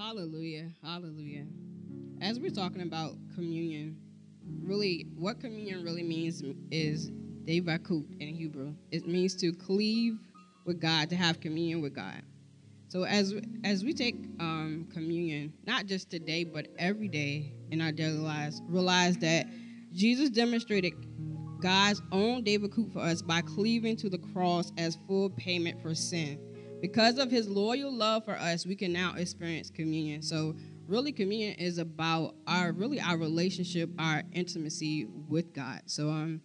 Hallelujah. Hallelujah. As we're talking about communion, really, what communion really means is devakut in Hebrew. It means to cleave with God, to have communion with God. So as as we take um, communion, not just today but every day in our daily lives, realize that Jesus demonstrated God's own David devakut for us by cleaving to the cross as full payment for sin. Because of his loyal love for us, we can now experience communion. So really communion is about our really our relationship, our intimacy with God. So um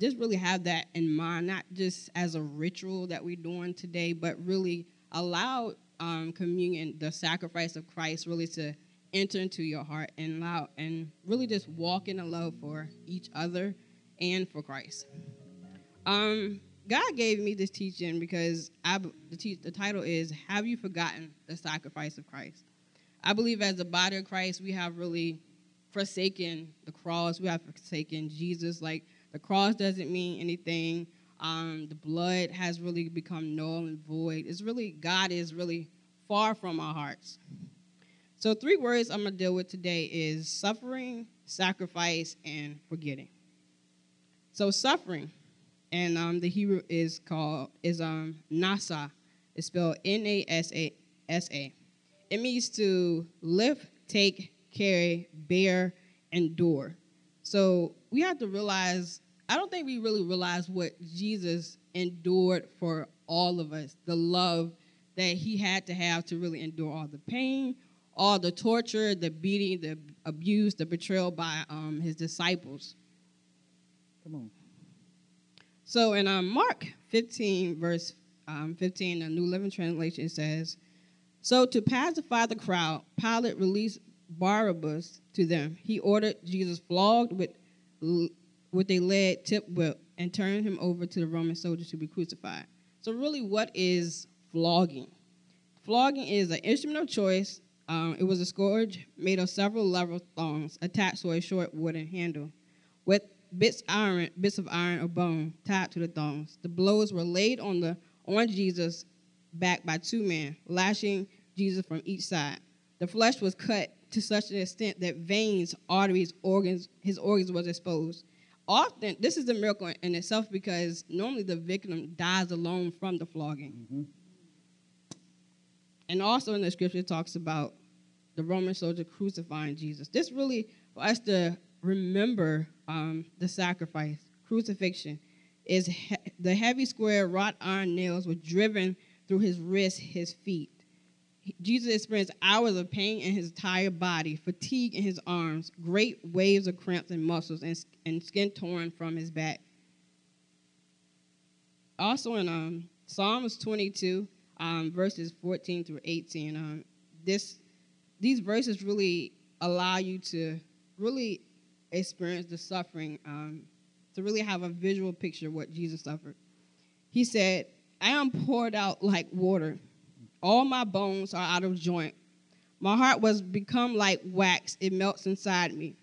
just really have that in mind, not just as a ritual that we're doing today, but really allow um, communion, the sacrifice of Christ, really to enter into your heart and allow and really just walk in a love for each other and for Christ. Um, God gave me this teaching because I, the, te- the title is "Have You Forgotten the Sacrifice of Christ?" I believe as the body of Christ, we have really forsaken the cross. We have forsaken Jesus. Like the cross doesn't mean anything. Um, the blood has really become null and void. It's really God is really far from our hearts. So three words I'm gonna deal with today is suffering, sacrifice, and forgetting. So suffering, and um, the Hebrew is called is um nasa. It's spelled N A S A S A. It means to lift, take, carry, bear, endure. So we have to realize. I don't think we really realize what Jesus endured for all of us. The love that he had to have to really endure all the pain, all the torture, the beating, the abuse, the betrayal by um, his disciples. Come on. So in um, Mark 15, verse um, 15, the New Living Translation says, So to pacify the crowd, Pilate released Barabbas to them. He ordered Jesus flogged with, with a lead tip whip and turned him over to the Roman soldiers to be crucified. So really, what is flogging? Flogging is an instrument of choice. Um, it was a scourge made of several level thongs attached to a short wooden handle with bits iron, bits of iron or bone tied to the thongs. The blows were laid on the on Jesus' back by two men, lashing Jesus from each side. The flesh was cut to such an extent that veins, arteries, organs, his organs was exposed. Often, this is a miracle in itself because normally the victim dies alone from the flogging. Mm-hmm. And also in the scripture, it talks about the Roman soldier crucifying Jesus. This really for us to remember um, the sacrifice, crucifixion, is he- the heavy square wrought iron nails were driven through his wrists, his feet. Jesus experienced hours of pain in his entire body, fatigue in his arms, great waves of cramps in muscles, and, and skin torn from his back. Also in um, Psalms 22, um, verses 14 through 18, um, this, these verses really allow you to really experience the suffering, um, to really have a visual picture of what Jesus suffered. He said, I am poured out like water. All my bones are out of joint. My heart was become like wax, it melts inside me.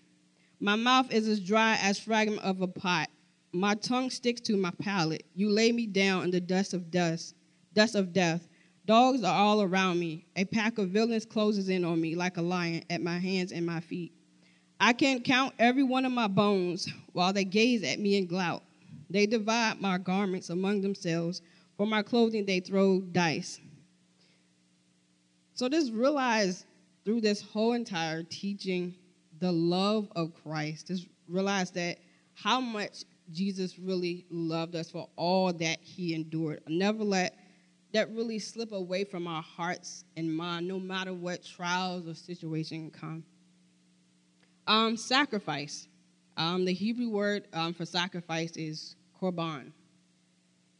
My mouth is as dry as fragment of a pot. My tongue sticks to my palate. You lay me down in the dust of dust, dust of death. Dogs are all around me. A pack of villains closes in on me like a lion at my hands and my feet. I can count every one of my bones while they gaze at me and glout. They divide my garments among themselves. For my clothing, they throw dice. So just realize through this whole entire teaching the love of Christ. Just realize that how much Jesus really loved us for all that he endured. Never let that really slip away from our hearts and mind, no matter what trials or situation come. Um, sacrifice. Um, the Hebrew word um, for sacrifice is korban.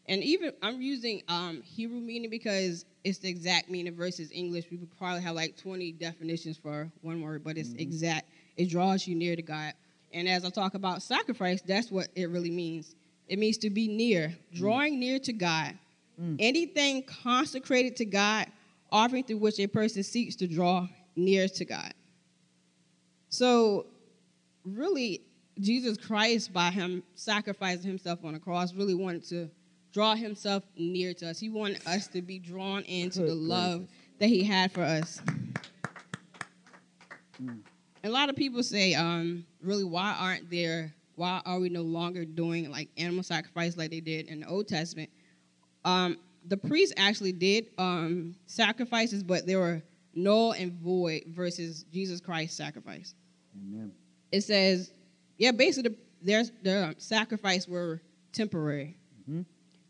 And even I'm using um, Hebrew meaning because it's the exact meaning versus English. We would probably have like 20 definitions for one word, but it's mm-hmm. exact. It draws you near to God. And as I talk about sacrifice, that's what it really means. It means to be near, drawing mm. near to God. Mm. Anything consecrated to God, offering through which a person seeks to draw near to God. So, really, Jesus Christ, by him sacrificing himself on the cross, really wanted to draw himself near to us. He wanted us to be drawn into the love that he had for us. Mm. A lot of people say, um, really, why aren't there? Why are we no longer doing like animal sacrifice like they did in the Old Testament? Um, the priests actually did um, sacrifices, but they were null and void versus Jesus Christ's sacrifice. Amen. It says, yeah, basically their their sacrifice were temporary. Mhm.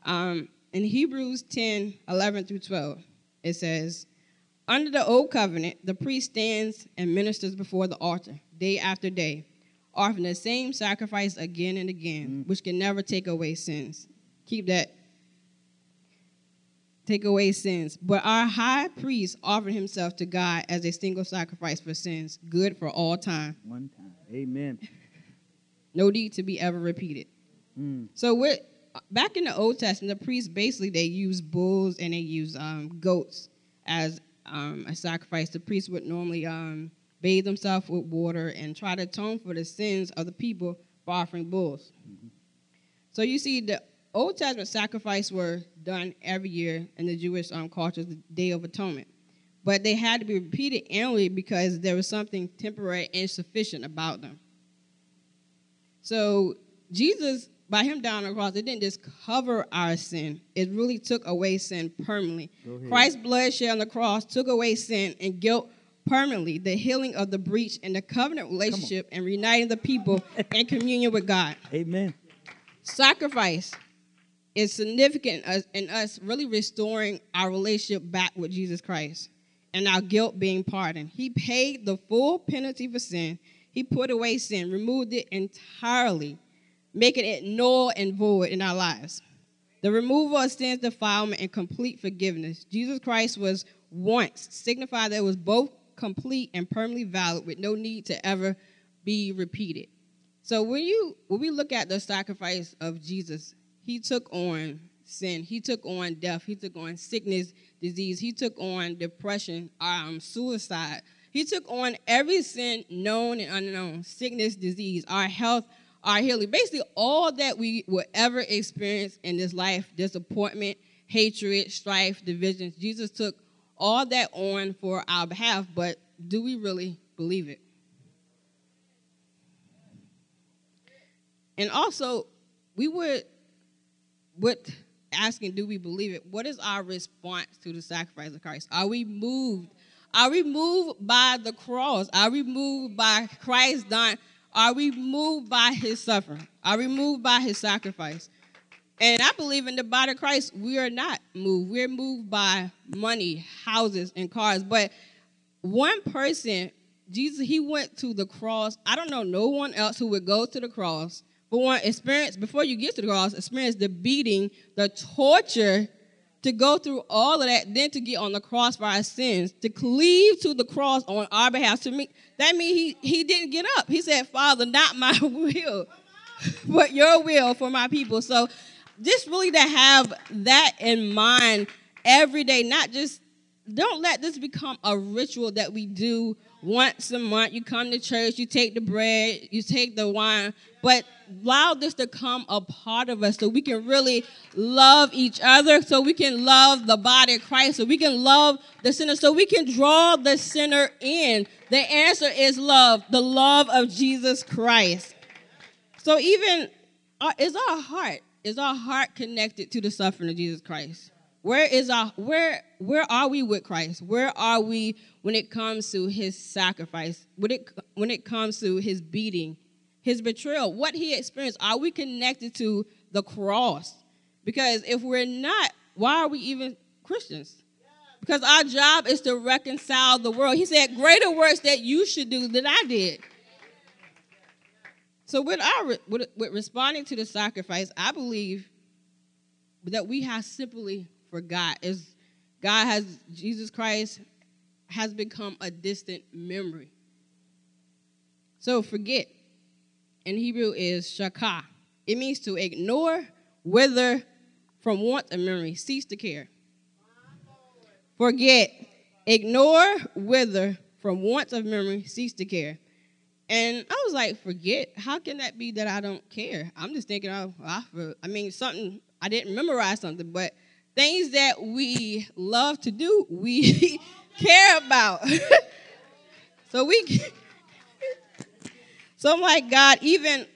Um, in Hebrews 10, 11 through 12, it says, Under the old covenant, the priest stands and ministers before the altar day after day, offering the same sacrifice again and again, which can never take away sins. Keep that. Take away sins. But our high priest offered himself to God as a single sacrifice for sins, good for all time. One time. Amen. No need to be ever repeated. Mm. So we're back in the Old Testament. The priests basically they use bulls and they use um, goats as um, a sacrifice. The priest would normally um, bathe themselves with water and try to atone for the sins of the people by offering bulls. So you see, the Old Testament sacrifice were done every year in the Jewish um, culture, the Day of Atonement. But they had to be repeated annually because there was something temporary and sufficient about them. So Jesus, by him dying on the cross, it didn't just cover our sin. It really took away sin permanently. Christ's blood shed on the cross took away sin and guilt permanently, the healing of the breach in the covenant relationship and reuniting the people in communion with God. Amen. Sacrifice is significant in us really restoring our relationship back with Jesus Christ and our guilt being pardoned. He paid the full penalty for sin. He put away sin, removed it entirely, making it null and void in our lives. The removal of sin's defilement and complete forgiveness. Jesus Christ was once signified that it was both complete and permanently valid with no need to ever be repeated. So when you when we look at the sacrifice of Jesus, he took on sin, he took on death, he took on sickness, disease, he took on depression, um, suicide. He took on every sin known and unknown, sickness, disease, our health, our healing, basically all that we will ever experience in this life, disappointment, hatred, strife, divisions. Jesus took all that on for our behalf, but do we really believe it? And also, we would, with asking, do we believe it? What is our response to the sacrifice of Christ? Are we moved? Are we moved by the cross? Are we moved by Christ dying? Are we moved by his suffering? Are we moved by his sacrifice? And I believe in the body of Christ, we are not moved. We're moved by money, houses, and cars. But one person, Jesus, he went to the cross. I don't know no one else who would go to the cross. But experience before you get to the cross, experience the beating, the torture, to go through all of that, then to get on the cross for our sins, to cleave to the cross on our behalf. To me, that means he he didn't get up. He said, Father, not my will, but your will for my people. So just really to have that in mind every day, not just don't let this become a ritual that we do once a month. You come to church, you take the bread, you take the wine, but allow this to come a part of us so we can really love each other, so we can love the body of Christ, so we can love the sinner, so we can draw the sinner in. The answer is love, the love of Jesus Christ. So even uh, is our heart is our heart connected to the suffering of Jesus Christ? Where is our where where are we with Christ? Where are we when it comes to his sacrifice? When it when it comes to his beating, his betrayal, what he experienced? Are we connected to the cross? Because if we're not, why are we even Christians? Because our job is to reconcile the world. He said, "Greater works that you should do than I did." So with our with, with responding to the sacrifice, I believe that we have simply forgot is God has Jesus Christ has become a distant memory. So forget in Hebrew is shakah. It means to ignore, wither, from want of memory, cease to care. Forget, ignore, wither, from want of memory, cease to care. And I was like, forget? How can that be that I don't care? I'm just thinking, of, I, I mean, something, I didn't memorize something, but things that we love to do, we care about. so we, So I'm like, God, even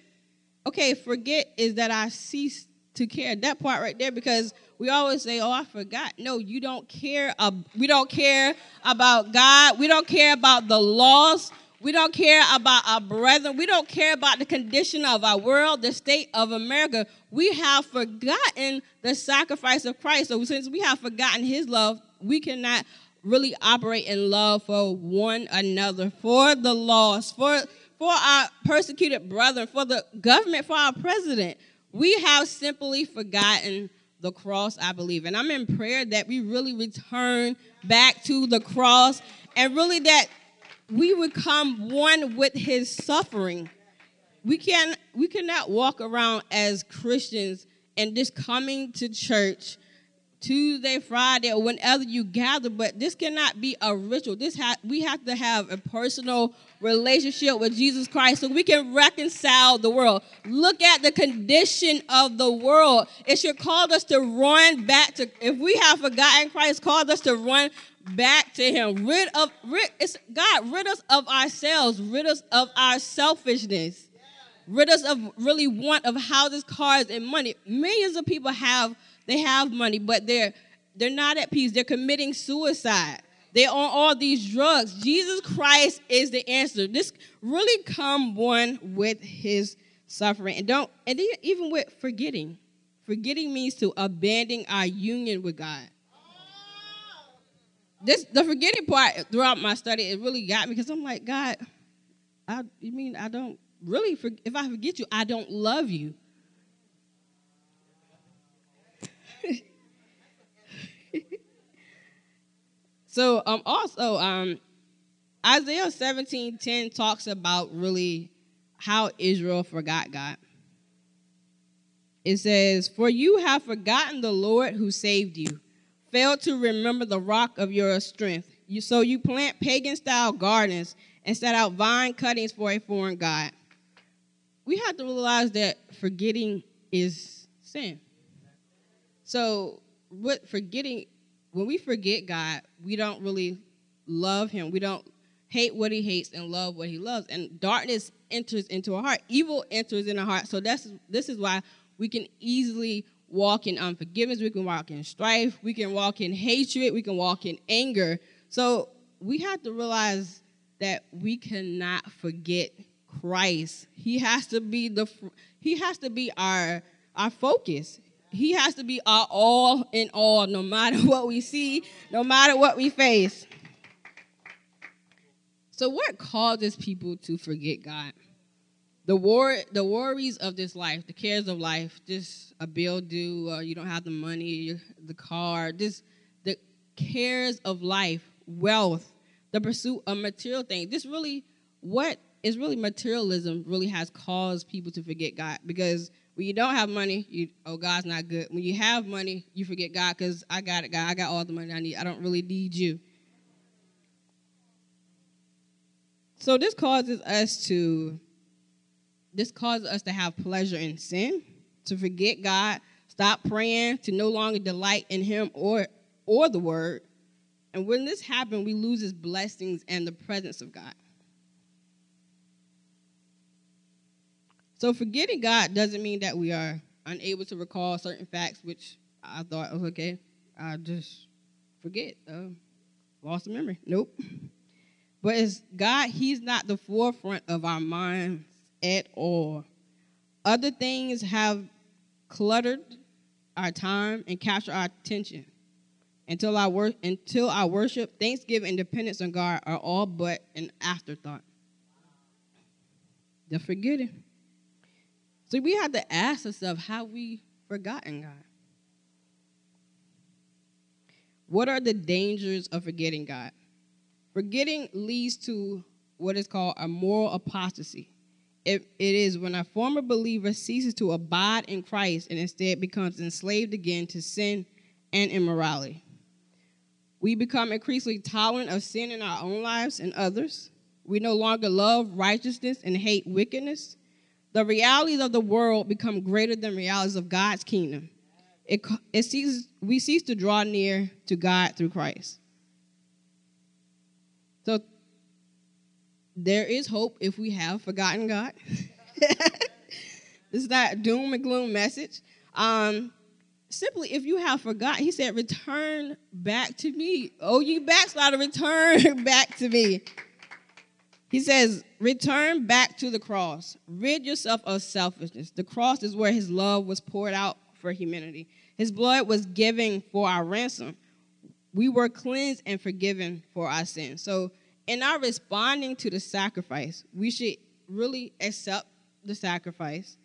okay, forget is that I cease to care. That part right there, because we always say, "Oh, I forgot." No, you don't care. We don't care about God. We don't care about the laws. We don't care about our brethren. We don't care about the condition of our world, the state of America. We have forgotten the sacrifice of Christ. So since we have forgotten His love, we cannot really operate in love for one another, for the lost, for for our persecuted brethren, for the government, for our president. We have simply forgotten the cross, I believe. And I'm in prayer that we really return back to the cross and really that we would come one with his suffering. We can we cannot walk around as Christians and just coming to church Tuesday, Friday, or whenever you gather, but this cannot be a ritual. This ha- we have to have a personal relationship with Jesus Christ so we can reconcile the world. Look at the condition of the world. It should call us to run back to if we have forgotten Christ, called us to run back to him. Rid of rid it's God, rid us of ourselves, rid us of our selfishness. Rid us of really want of houses, cars, and money. Millions of people have they have money, but they're they're not at peace. They're committing suicide. They're on all these drugs. Jesus Christ is the answer. This really come one with his suffering. And don't and even with forgetting. Forgetting means to abandon our union with God. This the forgetting part throughout my study, it really got me because I'm like, God, I you mean I don't really for, if I forget you, I don't love you. So um also um Isaiah 17 10 talks about really how Israel forgot God. It says, For you have forgotten the Lord who saved you, failed to remember the rock of your strength. You, so you plant pagan style gardens and set out vine cuttings for a foreign God. We have to realize that forgetting is sin. So, what forgetting when we forget God, we don't really love him. We don't hate what he hates and love what he loves. And darkness enters into our heart. Evil enters in our heart. So that's this is why we can easily walk in unforgiveness, we can walk in strife, we can walk in hatred, we can walk in anger. So we have to realize that we cannot forget Christ. He has to be the he has to be our our focus he has to be our all in all, no matter what we see, no matter what we face. So, what causes people to forget God? The war, the worries of this life, the cares of life, just a bill due, uh, you don't have the money, the car, just the cares of life, wealth, the pursuit of material things. This really, what is really materialism, really has caused people to forget God because when you don't have money, you oh God's not good. When you have money, you forget God because I got it, God. I got all the money I need. I don't really need you. So this causes us to this causes us to have pleasure in sin, to forget God, stop praying, to no longer delight in him or or the word. And when this happens, we lose his blessings and the presence of God. So forgetting God doesn't mean that we are unable to recall certain facts, which I thought, was okay, I just forget, uh, lost the memory. Nope. But it's God, He's not the forefront of our minds at all. Other things have cluttered our time and captured our attention. Until our, wor- until our worship, thanksgiving, and dependence on God are all but an afterthought. The forgetting. So we have to ask ourselves how we forgotten God. What are the dangers of forgetting God? Forgetting leads to what is called a moral apostasy. It, it is when a former believer ceases to abide in Christ and instead becomes enslaved again to sin and immorality. We become increasingly tolerant of sin in our own lives and others. We no longer love righteousness and hate wickedness the realities of the world become greater than realities of God's kingdom. It, it ceases, we cease to draw near to God through Christ. So, there is hope if we have forgotten God. it's not doom and gloom message. Um, simply, if you have forgot, he said, return back to me. Oh, you backslider, return back to me. He says, return back to the cross. Rid yourself of selfishness. The cross is where his love was poured out for humanity. His blood was given for our ransom. We were cleansed and forgiven for our sins. So, in our responding to the sacrifice, we should really accept the sacrifice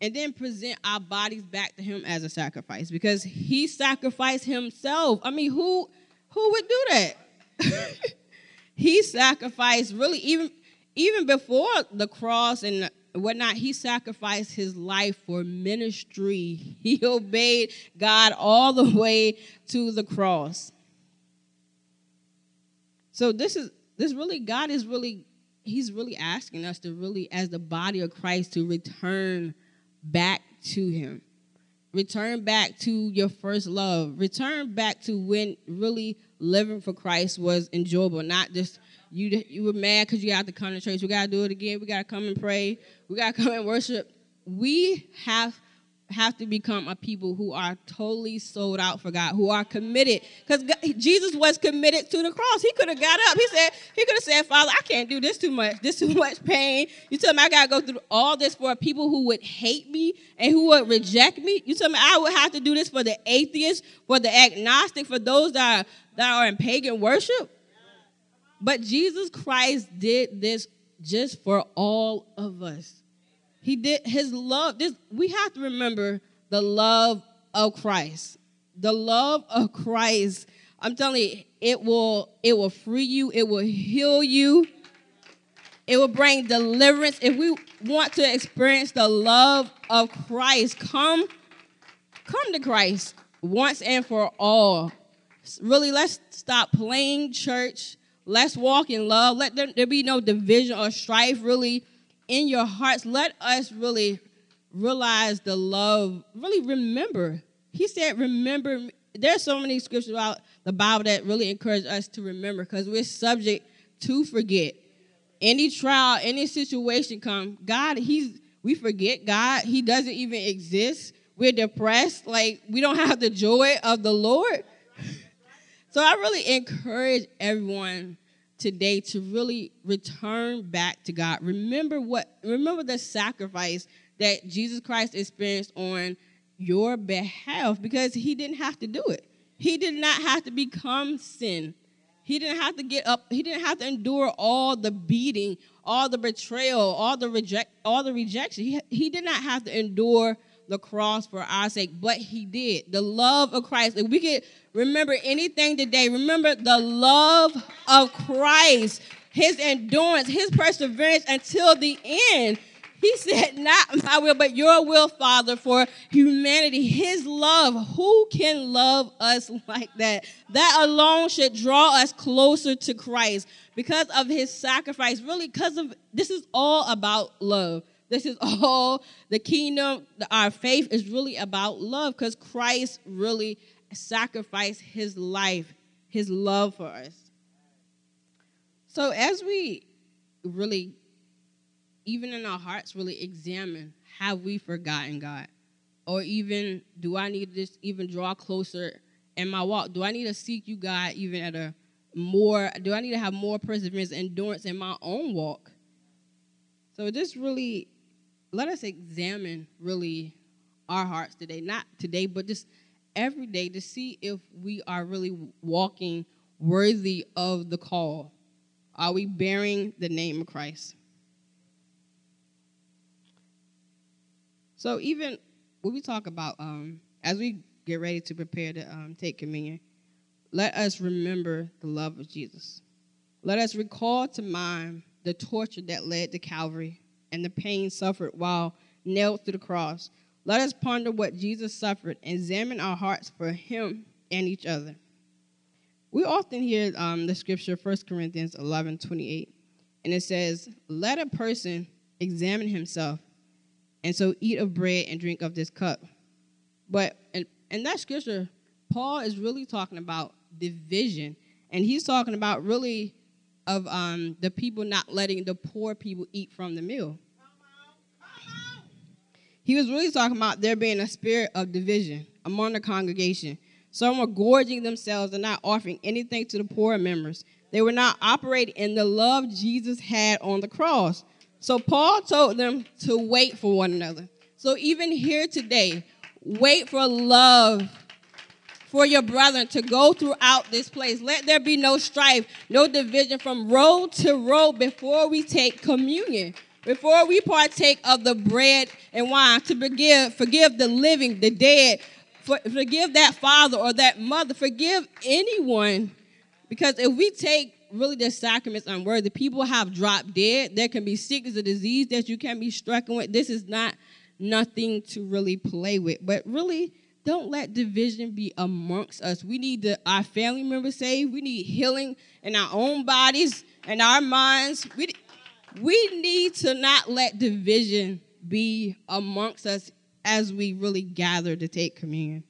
and then present our bodies back to him as a sacrifice because he sacrificed himself. I mean, who who would do that? he sacrificed really even even before the cross and whatnot, he sacrificed his life for ministry. He obeyed God all the way to the cross. So this is this really God is really he's really asking us to really as the body of Christ to return back to him. Return back to your first love. Return back to when really living for Christ was enjoyable, not just you you were mad because you had to come to church. We gotta do it again. We gotta come and pray. We gotta come and worship. We have have to become a people who are totally sold out for God, who are committed. Because Jesus was committed to the cross. He could have got up. He said, He could have said, Father, I can't do this too much. This too much pain. You tell me I gotta go through all this for people who would hate me and who would reject me. You tell me I would have to do this for the atheist, for the agnostic, for those that are, that are in pagan worship. But Jesus Christ did this just for all of us. He did his love. This we have to remember the love of Christ. The love of Christ. I'm telling you, it will it will free you. It will heal you. It will bring deliverance. If we want to experience the love of Christ, come come to Christ once and for all. Really, let's stop playing church. Let's walk in love. Let there, there be no division or strife. Really, in your hearts, let us really realize the love, really remember. He said, remember. There's so many scriptures about the Bible that really encourage us to remember because we're subject to forget. Any trial, any situation come, God, He's we forget God. He doesn't even exist. We're depressed. Like we don't have the joy of the Lord. So I really encourage everyone today to really return back to God. Remember what remember the sacrifice that Jesus Christ experienced on your behalf because he didn't have to do it. He did not have to become sin. He didn't have to get up. He didn't have to endure all the beating, all the betrayal, all the reject, all the rejection. He, he did not have to endure the cross for our sake, but he did. The love of Christ. If we could remember anything today, remember the love of Christ, his endurance, his perseverance until the end. He said, Not my will, but your will, Father, for humanity. His love. Who can love us like that? That alone should draw us closer to Christ because of his sacrifice. Really, because of this is all about love. This is all the kingdom, our faith is really about love because Christ really sacrificed his life, his love for us. So as we really, even in our hearts, really examine, have we forgotten God? Or even, do I need to just even draw closer in my walk? Do I need to seek you, God, even at a more, do I need to have more perseverance, endurance in my own walk? So this really let us examine really our hearts today. Not today, but just every day to see if we are really walking worthy of the call. Are we bearing the name of Christ? So even when we talk about um, as we get ready to prepare to um, take communion, let us remember the love of Jesus. Let us recall to mind the torture that led to Calvary and the pain suffered while nailed to the cross. Let us ponder what Jesus suffered and examine our hearts for him and each other. We often hear um, the scripture 1 Corinthians 11 28, and it says, Let a person examine himself, and so eat of bread and drink of this cup. But in, in that scripture, Paul is really talking about division, and he's talking about really of um, the people not letting the poor people eat from the meal. He was really talking about there being a spirit of division among the congregation. Some were gorging themselves and not offering anything to the poor members. They were not operating in the love Jesus had on the cross. So Paul told them to wait for one another. So even here today, wait for love for your brethren to go throughout this place. Let there be no strife, no division from row to row before we take communion, before we partake of the bread and wine, to forgive, forgive the living, the dead, for, forgive that father or that mother, forgive anyone. Because if we take really the sacraments unworthy. People have dropped dead. There can be sickness or disease that you can be stricken with. This is not nothing to really play with. But really, don't let division be amongst us. We need the, our family members saved. We need healing in our own bodies and our minds. We, we need to not let division be amongst us as we really gather to take communion.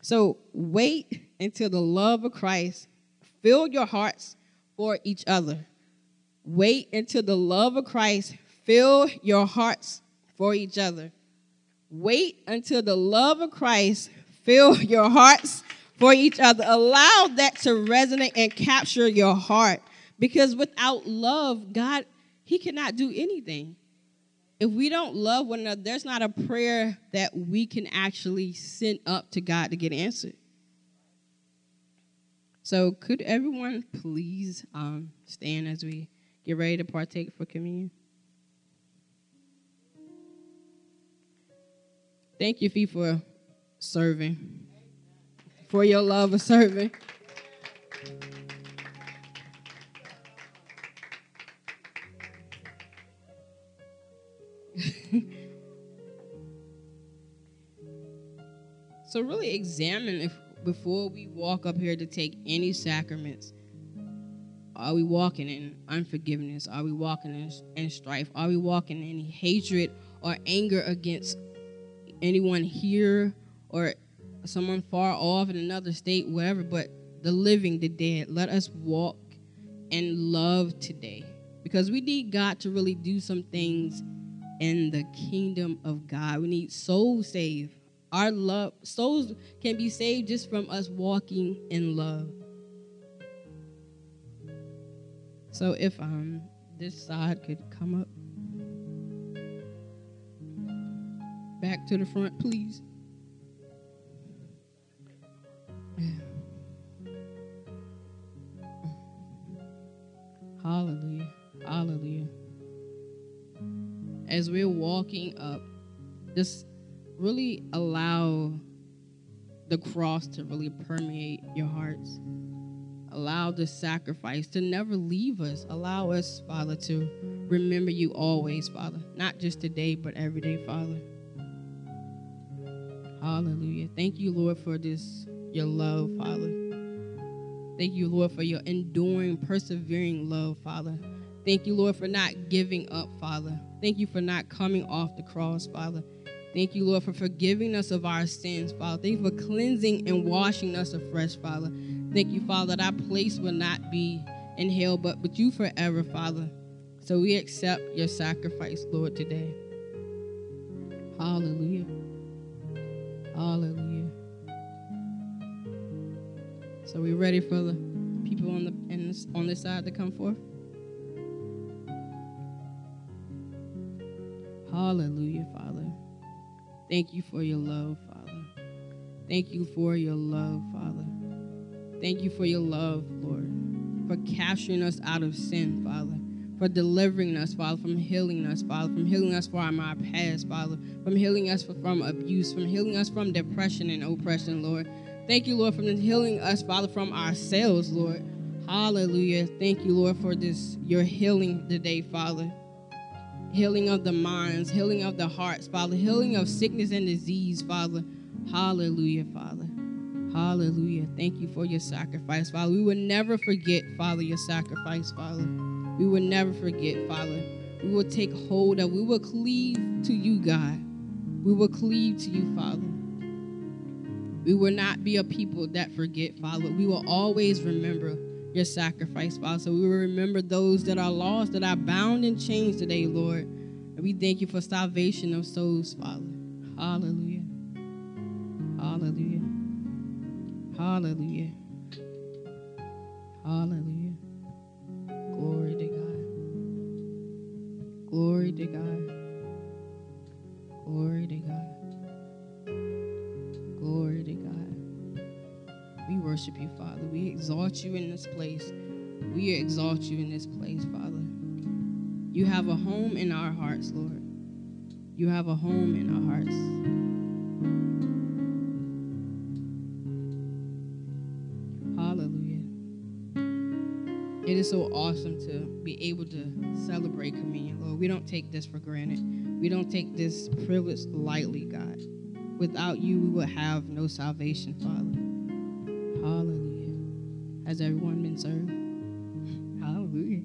So wait until the love of Christ fill your hearts for each other. Wait until the love of Christ fill your hearts for each other. Wait until the love of Christ fill your hearts for each other. Allow that to resonate and capture your heart because without love, God, He cannot do anything. If we don't love one another, there's not a prayer that we can actually send up to God to get answered. So, could everyone please um, stand as we get ready to partake for communion? Thank you, Fee, for serving, for your love of serving. so, really examine if before we walk up here to take any sacraments, are we walking in unforgiveness? Are we walking in, in strife? Are we walking in hatred or anger against anyone here or someone far off in another state, whatever, but the living, the dead. Let us walk in love today because we need God to really do some things in the kingdom of God. We need souls saved. Our love, souls can be saved just from us walking in love. So if um this side could come up. Back to the front, please. Hallelujah. Hallelujah. As we're walking up, just really allow the cross to really permeate your hearts. Allow the sacrifice to never leave us. Allow us, Father, to remember you always, Father. Not just today, but every day, Father. Hallelujah. Thank you, Lord, for this, your love, Father. Thank you, Lord, for your enduring, persevering love, Father. Thank you, Lord, for not giving up, Father. Thank you for not coming off the cross, Father. Thank you, Lord, for forgiving us of our sins, Father. Thank you for cleansing and washing us afresh, Father. Thank you, Father, that our place will not be in hell, but with you forever, Father. So we accept your sacrifice, Lord, today. Hallelujah. Hallelujah. So we ready for the people on the in this, on this side to come forth? Hallelujah, Father. Thank you for your love, Father. Thank you for your love, Father. Thank you for your love, Lord, for capturing us out of sin, Father, for delivering us, Father, from healing us, Father, from healing us from our past, Father, from healing us from abuse, from healing us from depression and oppression, Lord. Thank you, Lord, for healing us, Father, from ourselves, Lord. Hallelujah. Thank you, Lord, for this, your healing today, Father healing of the minds, healing of the hearts, Father, healing of sickness and disease, Father. Hallelujah, Father. Hallelujah. Thank you for your sacrifice, Father. We will never forget, Father, your sacrifice, Father. We will never forget, Father. We will take hold of, we will cleave to you, God. We will cleave to you, Father. We will not be a people that forget, Father. We will always remember your sacrifice, Father. So we will remember those that are lost, that are bound in chains today, Lord. And we thank you for salvation of souls, Father. Hallelujah. Hallelujah. Hallelujah. Hallelujah. Glory to God. Glory to God. Glory to God. We worship you, Father. We exalt you in this place. We exalt you in this place, Father. You have a home in our hearts, Lord. You have a home in our hearts. It is so awesome to be able to celebrate communion, Lord. We don't take this for granted. We don't take this privilege lightly, God. Without you, we would have no salvation, Father. Hallelujah. Has everyone been served? Hallelujah.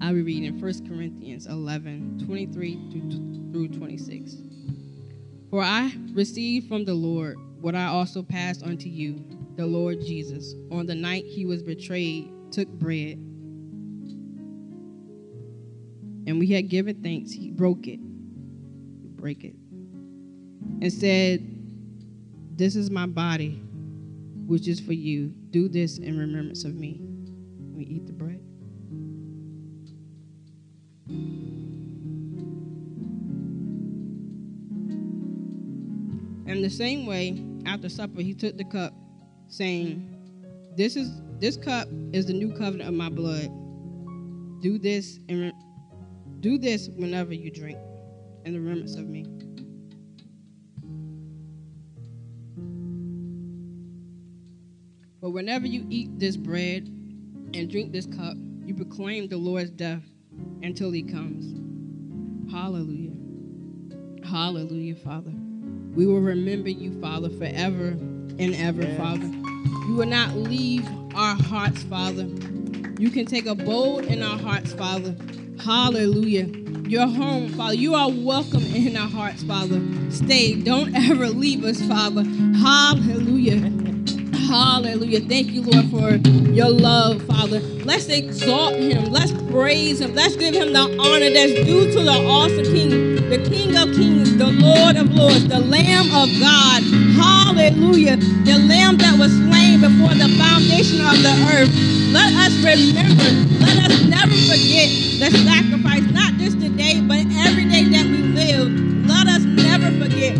I'll be reading 1 Corinthians 11 23 through 26. For I received from the Lord what I also passed unto you the Lord Jesus, on the night he was betrayed, took bread. And we had given thanks, he broke it. Break it. And said, This is my body, which is for you. Do this in remembrance of me. We eat the bread. In the same way, after supper, he took the cup saying, mm-hmm. "This is this cup is the new covenant of my blood. Do this and do this whenever you drink, in the remembrance of me." But whenever you eat this bread and drink this cup, you proclaim the Lord's death until he comes. Hallelujah. Hallelujah, Father. We will remember you, Father, forever and ever, Yes. Father. You will not leave our hearts, Father. You can take a bold in our hearts, Father. Hallelujah. Your home, Father. You are welcome in our hearts, Father. Stay. Don't ever leave us, Father. Hallelujah. Hallelujah. Thank you, Lord, for your love, Father. Let's exalt him. Let's praise him. Let's give him the honor that's due to the awesome King, the King of Kings, the Lord of Lords, the Lamb of God. Hallelujah. The Lamb that was slain before the foundation of the earth. Let us remember, let us never forget the sacrifice, not just today, but every day that we live. Let us never forget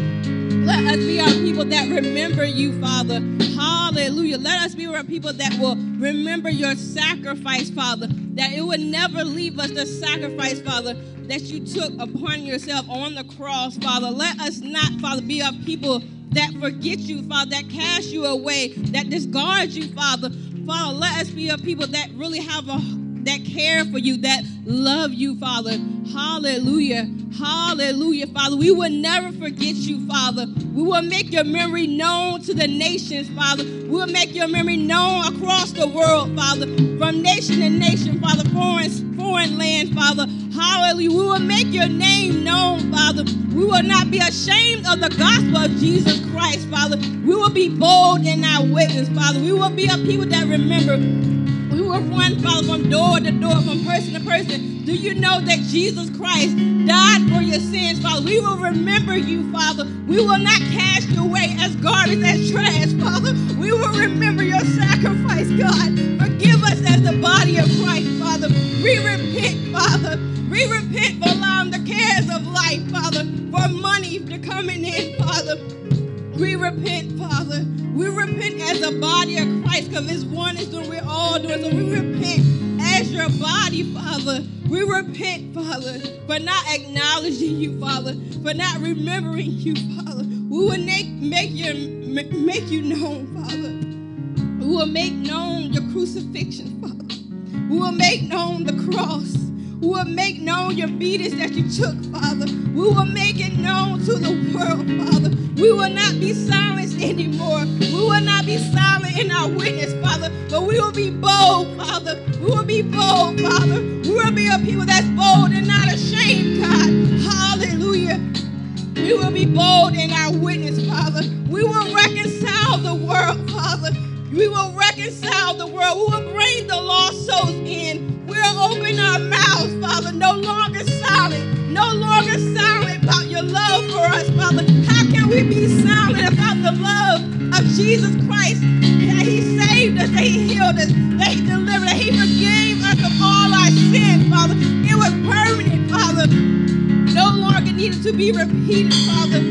let us be our people that remember you, Father. Hallelujah. Let us be our people that will remember your sacrifice, Father. That it would never leave us the sacrifice, Father, that you took upon yourself on the cross, Father. Let us not, Father, be our people that forget you, Father, that cast you away, that discard you, Father. Father, let us be a people that really have a that care for you, that love you, Father. Hallelujah. Hallelujah, Father. We will never forget you, Father. We will make your memory known to the nations, Father. We will make your memory known across the world, Father. From nation to nation, Father. Foreign, foreign land, Father. Hallelujah. We will make your name known, Father. We will not be ashamed of the gospel of Jesus Christ, Father. We will be bold in our witness, Father. We will be a people that remember we will run, Father, from door to door, from person to person. Do you know that Jesus Christ died for your sins, Father? We will remember you, Father. We will not cast you away as garbage, as trash, Father. We will remember your sacrifice, God. Forgive us as the body of Christ, Father. We repent, Father. We repent for allowing the cares of life, Father, for money to coming in, Father. We repent, Father. We repent as a body of Christ because it's one is doing, we're all doing. So we repent as your body, Father. We repent, Father, for not acknowledging you, Father, for not remembering you, Father. We will make, make, your, make you known, Father. We will make known your crucifixion, Father. We will make known the cross. We will make known your beatings that you took, Father. We will make it known to the world, Father. We will not be silenced anymore. We will not be silent in our witness, Father, but we will be bold, Father. We will be bold, Father. We will be a people that's bold and not ashamed, God. Hallelujah. We will be bold in our witness, Father. We will reconcile the world, Father. We will reconcile the world. We will bring the lost souls in. We'll open our mouths, Father, no longer silent, no longer silent about your love for us, Father. How can we be silent about the love of Jesus Christ? That He saved us, that He healed us, that He delivered, that He forgave us of all our sins, Father. It was permanent, Father. No longer needed to be repeated, Father.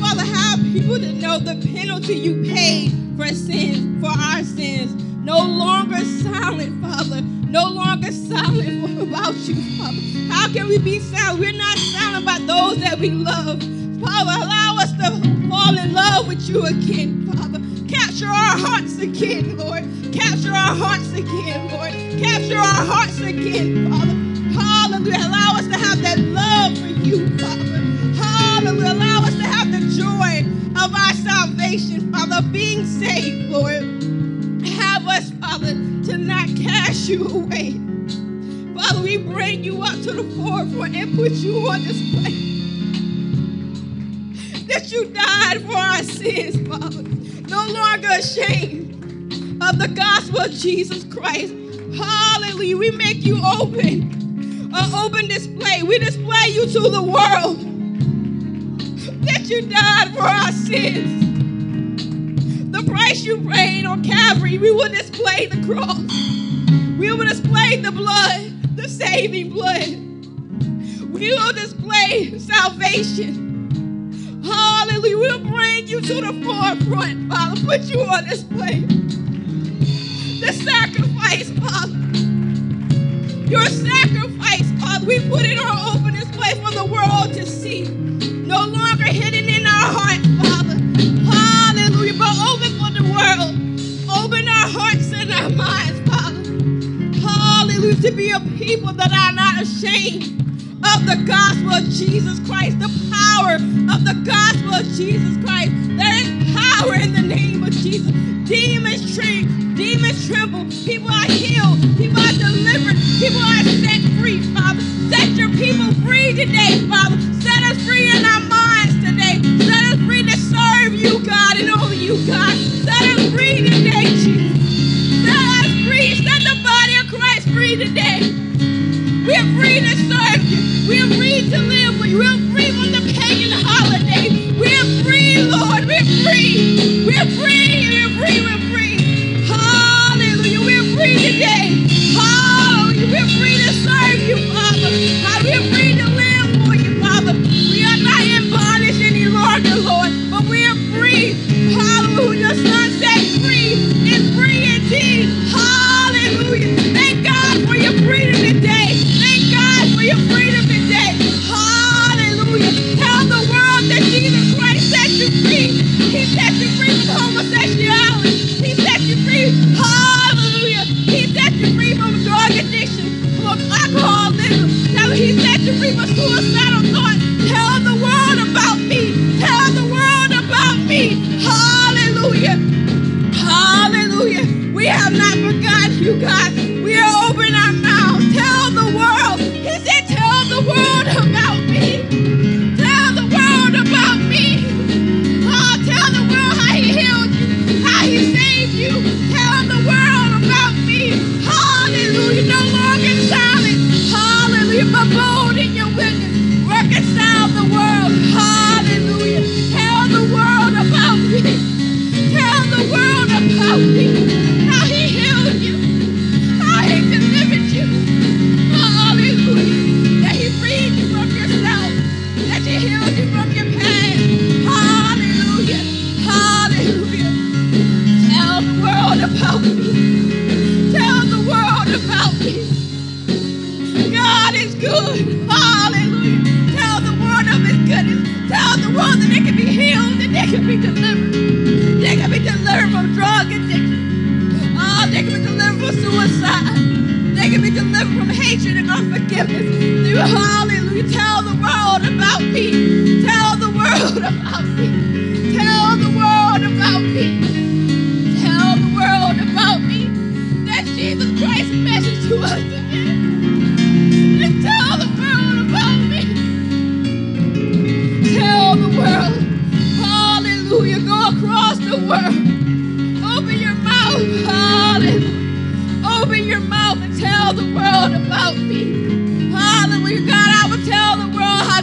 Father, how people to know the penalty you paid for sins, for our sins. No longer silent, Father. No longer silent about you, Father. How can we be silent? We're not silent about those that we love. Father, allow us to fall in love with you again, Father. Capture our hearts again, Lord. Capture our hearts again, Lord. Capture our hearts again, Father. Hallelujah. Allow us to have that love for you, Father. Hallelujah. Allow us to have the joy of our salvation, Father, being saved, you away. Father, we bring you up to the forefront and put you on display. That you died for our sins, Father. No longer ashamed of the gospel of Jesus Christ. Hallelujah. We make you open, an open display. We display you to the world that you died for our sins. The price you paid on Calvary, we will display the cross. We will display the blood, the saving blood. We will display salvation. Hallelujah. We'll bring you to the forefront, Father. Put you on display. The sacrifice, Father. Your sacrifice, Father. We put it on open display for the world to see. No longer hidden in our hearts, Father. Hallelujah. But open for the world. To be a people that are not ashamed of the gospel of Jesus Christ, the power of the gospel of Jesus Christ. There is power in the name of Jesus. Demons shrink, demons tremble, people are healed, people are delivered, people are set free, Father. Set your people free today, Father. Set us free in our minds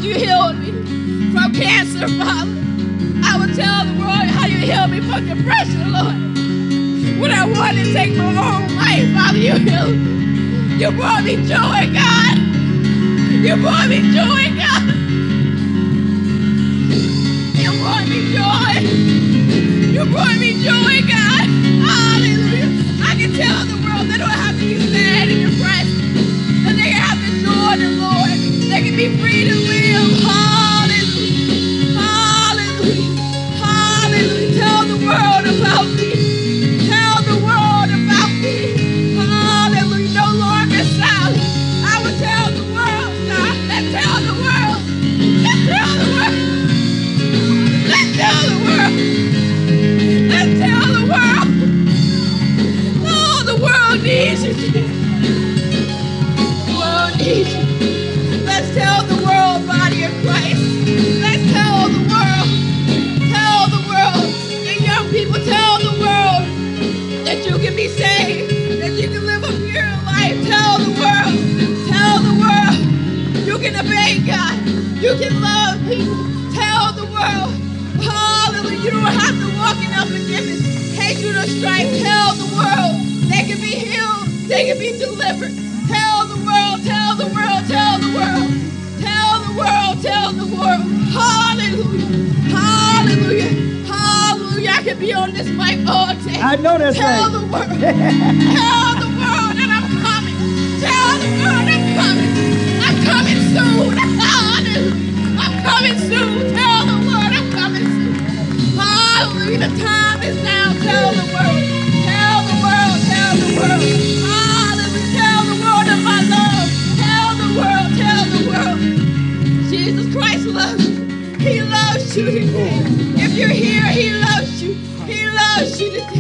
you healed me from cancer, Father. I will tell the world how you healed me from depression, Lord. When I wanted to take my own life, Father, you healed me. You brought me joy, God. You brought me joy, God. You brought me joy. You brought me joy, God. Hallelujah. I can tell the saved, that you can live a pure life. Tell the world. Tell the world. You can obey God. You can love people. Tell the world. Hallelujah. You don't have to walk in unforgiveness, hatred, or strife. Tell the world. They can be healed. They can be delivered. Tell the world. Tell the world. Tell the world. Tell the world. Tell the world. Hallelujah. Can be on this mic all day. I know that's Tell right. the world. Tell the world that I'm coming. Tell the world I'm coming. I'm coming soon. Hallelujah. I'm coming soon. Tell the world I'm coming soon. Hallelujah. The time is now. Tell the world. Tell the world. Tell the world. Hallelujah. Tell the world of my love. Tell the world. Tell the world. Jesus Christ loves you. He loves you today. If you're here, he loves you.